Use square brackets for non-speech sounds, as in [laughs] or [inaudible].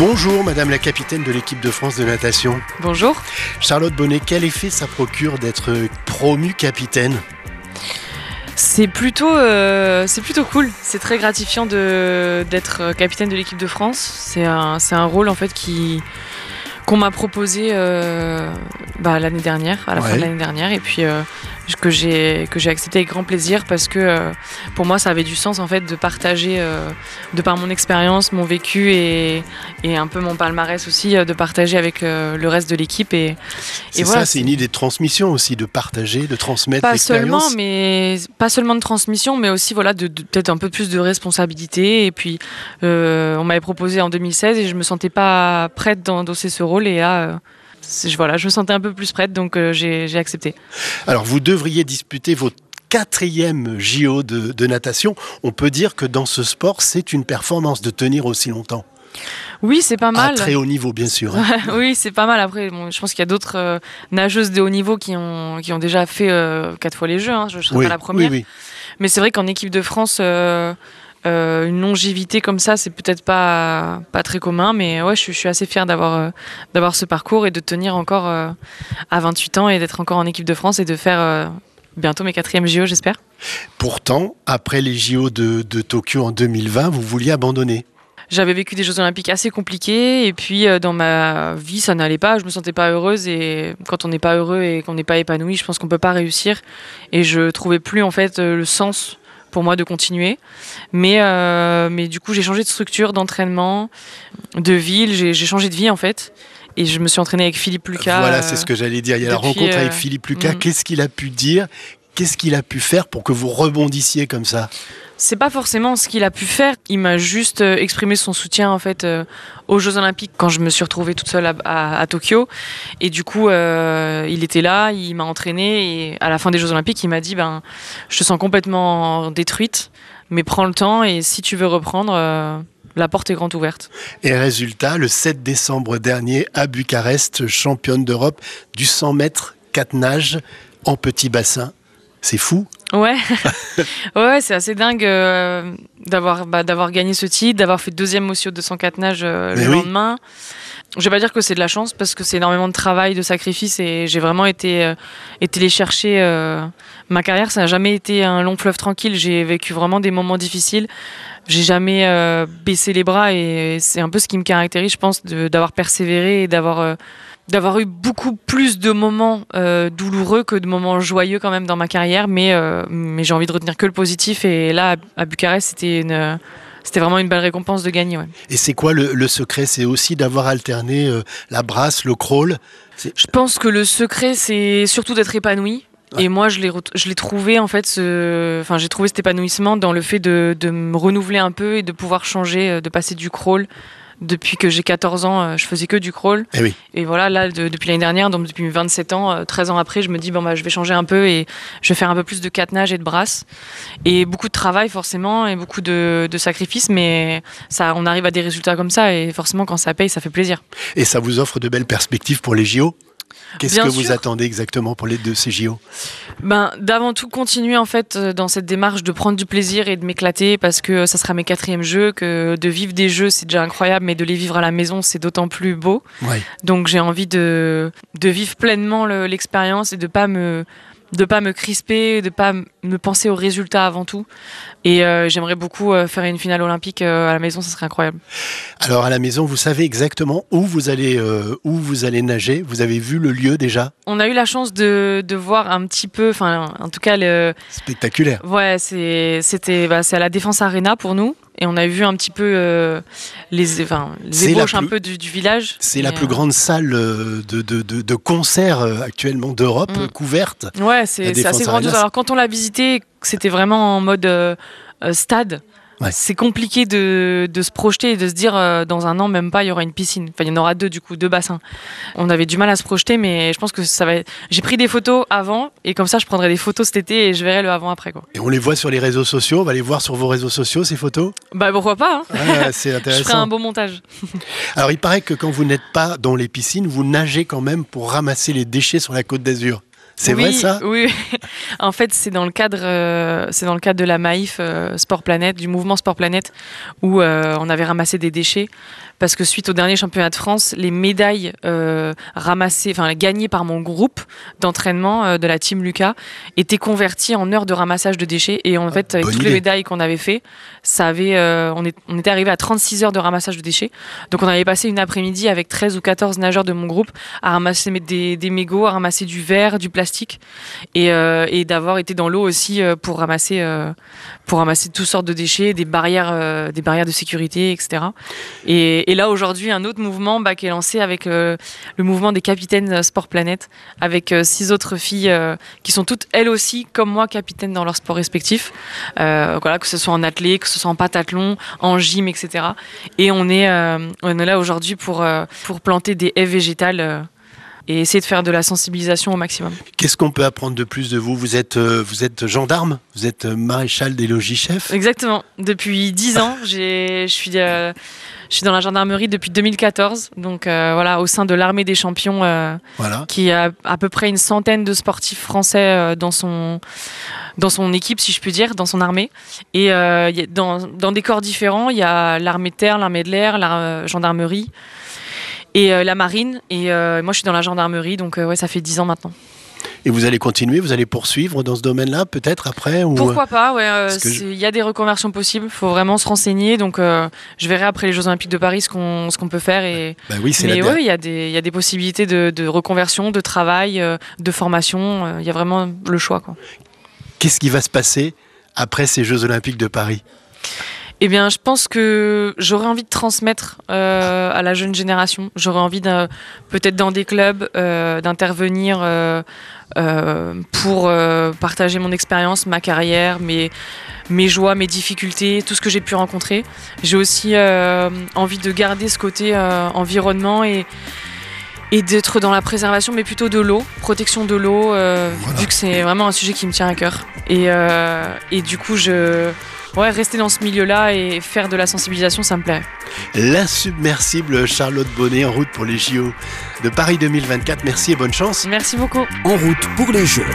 Bonjour Madame la capitaine de l'équipe de France de natation. Bonjour. Charlotte Bonnet, quel effet ça procure d'être promue capitaine? C'est plutôt, euh, c'est plutôt cool. C'est très gratifiant d'être capitaine de l'équipe de France. C'est un, un, rôle en fait qui, qu'on m'a proposé euh, bah, l'année dernière, à la fin de l'année dernière, et puis euh, que j'ai que j'ai accepté avec grand plaisir parce que euh, pour moi ça avait du sens en fait de partager de par mon expérience, mon vécu et, et, un peu mon palmarès aussi de partager avec le reste de l'équipe et, et voilà, ça c'est une idée de transmission aussi de partager, de transmettre pas seulement mais pas seulement de transmission mais aussi voilà de, peut-être un peu plus de responsabilité. Et puis on m'avait proposé en 2016 et je me sentais pas prête d'endosser ce rôle et là, euh, voilà, je me sentais un peu plus prête, donc euh, j'ai accepté. Alors, vous devriez disputer votre quatrième JO de, natation. On peut dire que dans ce sport, c'est une performance de tenir aussi longtemps. Oui, c'est pas mal. À très haut niveau, bien sûr. Hein. [laughs] oui, c'est pas mal. Après, je pense qu'il y a d'autres euh, nageuses de haut niveau qui ont, qui ont déjà fait quatre fois les Jeux. Hein. Je ne serai pas la première. Mais c'est vrai qu'en équipe de France, euh, une longévité comme ça, c'est peut-être pas, pas très commun, mais ouais, je, suis assez fière d'avoir euh, d'avoir ce parcours et de tenir encore euh, à 28 ans et d'être encore en équipe de France et de faire bientôt mes quatrièmes JO, j'espère. Pourtant, après les JO de, de, Tokyo en 2020, vous vouliez abandonner. J'avais vécu des Jeux Olympiques assez compliqués et puis dans ma vie ça n'allait pas, je me sentais pas heureuse et quand on n'est pas heureux et qu'on n'est pas épanoui, je pense qu'on peut pas réussir et je trouvais plus en fait le sens pour moi de continuer. Mais, euh, mais du coup, j'ai changé de structure, d'entraînement, de ville, j'ai changé de vie en fait. Et je me suis entraînée avec Philippe Lucas. Voilà, c'est ce que j'allais dire. Il y a la rencontre avec euh, Philippe Lucas. Mm. Qu'est-ce qu'il a pu dire? Qu'est-ce qu'il a pu faire pour que vous rebondissiez comme ça? C'est pas forcément ce qu'il a pu faire. Il m'a juste euh, exprimé son soutien en fait euh, aux Jeux Olympiques quand je me suis retrouvée toute seule à, Tokyo. Et du coup, euh, il était là, il m'a entraînée et à la fin des Jeux Olympiques, il m'a dit ben, je te sens complètement détruite, mais prends le temps et si tu veux reprendre. la porte est grande ouverte. Et résultat, le 7 décembre dernier à Bucarest, championne d'Europe du 100 mètres 4 nages en petit bassin. C'est fou. [laughs] Ouais, ouais, c'est assez dingue euh, d'avoir bah, d'avoir gagné ce titre, d'avoir fait deuxième aussi au 204 nages euh, le lendemain. Je vais pas dire que c'est de la chance parce que c'est énormément de travail, de sacrifice et j'ai vraiment été euh, été les chercher. ma carrière, ça n'a jamais été un long fleuve tranquille. J'ai vécu vraiment des moments difficiles. J'ai jamais baissé les bras et c'est un peu ce qui me caractérise, je pense, d'avoir persévéré et d'avoir d'avoir eu beaucoup plus de moments euh, douloureux que de moments joyeux quand même dans ma carrière, mais, euh, mais j'ai envie de retenir que le positif. Et là, à Bucarest, c'était une, c'était vraiment une belle récompense de gagner. Et c'est quoi le, secret? C'est aussi d'avoir alterné euh, la brasse, le crawl? Je pense que le secret, c'est surtout d'être épanoui. Et moi, je l'ai, je l'ai trouvé en fait, ce... enfin, j'ai trouvé cet épanouissement dans le fait de, de, me renouveler un peu et de pouvoir changer, de passer du crawl depuis que j'ai 14 ans, euh, je faisais que du crawl. Eh et, voilà, là, depuis l'année dernière, donc depuis 27 ans, 13 euh, ans après, je me dis, bon, bah, je vais changer un peu et je vais faire un peu plus de catenage et de brasse. Et beaucoup de travail, forcément, et beaucoup de, de sacrifices, mais ça, on arrive à des résultats comme ça, et forcément, quand ça paye, ça fait plaisir. Et ça vous offre de belles perspectives pour les JO Qu'est-ce que vous attendez exactement pour les deux CJO ben, D'avant tout, continuer en fait euh, dans cette démarche de prendre du plaisir et de m'éclater parce que ça sera mes quatrièmes jeux, que de vivre des jeux c'est déjà incroyable, mais de les vivre à la maison c'est d'autant plus beau. Donc j'ai envie de, de vivre pleinement l'expérience et de pas me de pas me crisper, de pas me penser aux résultats avant tout. Et euh, j'aimerais beaucoup euh, faire une finale olympique euh, à la maison, ce serait incroyable. Alors à la maison, vous savez exactement où vous allez où vous allez nager. Vous avez vu le lieu déjà? On a eu la chance de, de voir un petit peu, enfin en tout cas le spectaculaire. Ouais, c'était bah, c'est à la Défense Arena pour nous et on a vu un petit peu euh, les, enfin, les ébauches un peu du, village. C'est la plus euh, grande salle euh, de, de, de, concert actuellement d'Europe, mm. couverte. Ouais, c'est assez grandiose. Alors quand on l'a visité, c'était vraiment en mode stade. C'est compliqué de, de, se projeter et de se dire euh, dans un an, même pas, il y aura une piscine. Enfin, il y en aura deux du coup, deux bassins. On avait du mal à se projeter, mais je pense que ça va. J'ai pris des photos avant et comme ça, je prendrai des photos cet été et je verrai le avant-après. Quoi. Et on les voit sur les réseaux sociaux. On va les voir sur vos réseaux sociaux ces photos? Bah pourquoi pas hein. C'est [laughs] intéressant. je ferai un beau montage. [laughs] Alors, il paraît que quand vous n'êtes pas dans les piscines, vous nagez quand même pour ramasser les déchets sur la côte d'Azur. C'est vrai ça? Oui. [laughs] en fait, c'est dans le cadre, euh, c'est dans le cadre de la Maïf euh, Sport Planète, du mouvement Sport Planète, où euh, on avait ramassé des déchets parce que suite au dernier championnat de France, les médailles euh, ramassées, enfin gagnées par mon groupe d'entraînement euh, de la team Lucas étaient converties en heures de ramassage de déchets. Et en ah, fait, avec toutes les médailles qu'on avait fait, ça avait, euh, on, est, on était arrivé à 36 heures de ramassage de déchets. Donc on avait passé une après-midi avec 13 ou 14 nageurs de mon groupe à ramasser des, des mégots, à ramasser du verre, du plastique, et, et d'avoir été dans l'eau aussi pour ramasser, pour ramasser toutes sortes de déchets, des barrières, des barrières de sécurité, etc. Et, et là, aujourd'hui, un autre mouvement bah, qui est lancé avec euh, le mouvement des capitaines Sport Planète, avec euh, six autres filles euh, qui sont toutes, elles aussi, comme moi, capitaines dans leur sport respectif. voilà, que ce soit en athlète, que ce soit en patathlon, en gym, etc. Et on est, on est là aujourd'hui pour, pour planter des haies végétales et essayer de faire de la sensibilisation au maximum. Qu'est-ce qu'on peut apprendre de plus de vous? Vous êtes, vous êtes gendarme? Vous êtes maréchal des logis chefs? Exactement. Depuis dix ans, je suis je suis dans la gendarmerie depuis 2014, donc euh, voilà, au sein de l'armée des champions, euh, qui a à peu près une centaine de sportifs français euh, dans son dans son équipe, si je puis dire, dans son armée. Et dans, dans, des corps différents, il y a l'armée de terre, l'armée de l'air, la gendarmerie et la marine. Et moi, je suis dans la gendarmerie, donc ouais, ça fait 10 ans maintenant. Et vous allez continuer, vous allez poursuivre dans ce domaine-là, peut-être après ou... Pourquoi pas, ouais. Euh, il y a des reconversions possibles, il faut vraiment se renseigner. Donc, euh, je verrai après les Jeux Olympiques de Paris ce qu'on peut faire. Et... Bah oui, c'est Mais oui, il y, a des, y a des possibilités de, reconversion, de travail, euh, de formation. Il y a vraiment le choix. Qu'est-ce qui va se passer après ces Jeux Olympiques de Paris? Eh bien, je pense que j'aurais envie de transmettre euh, à la jeune génération. J'aurais envie, peut-être dans des clubs, euh, d'intervenir euh, pour partager mon expérience, ma carrière, mes, mes joies, mes difficultés, tout ce que j'ai pu rencontrer. J'ai aussi envie de garder ce côté environnement et, et d'être dans la préservation, mais plutôt de l'eau, protection de l'eau, vu que c'est vraiment un sujet qui me tient à cœur. Et, et du coup, je ouais, rester dans ce milieu-là et faire de la sensibilisation, ça me plaît. L'insubmersible Charlotte Bonnet en route pour les JO de Paris 2024. Merci et bonne chance. Merci beaucoup. En route pour les Jeux.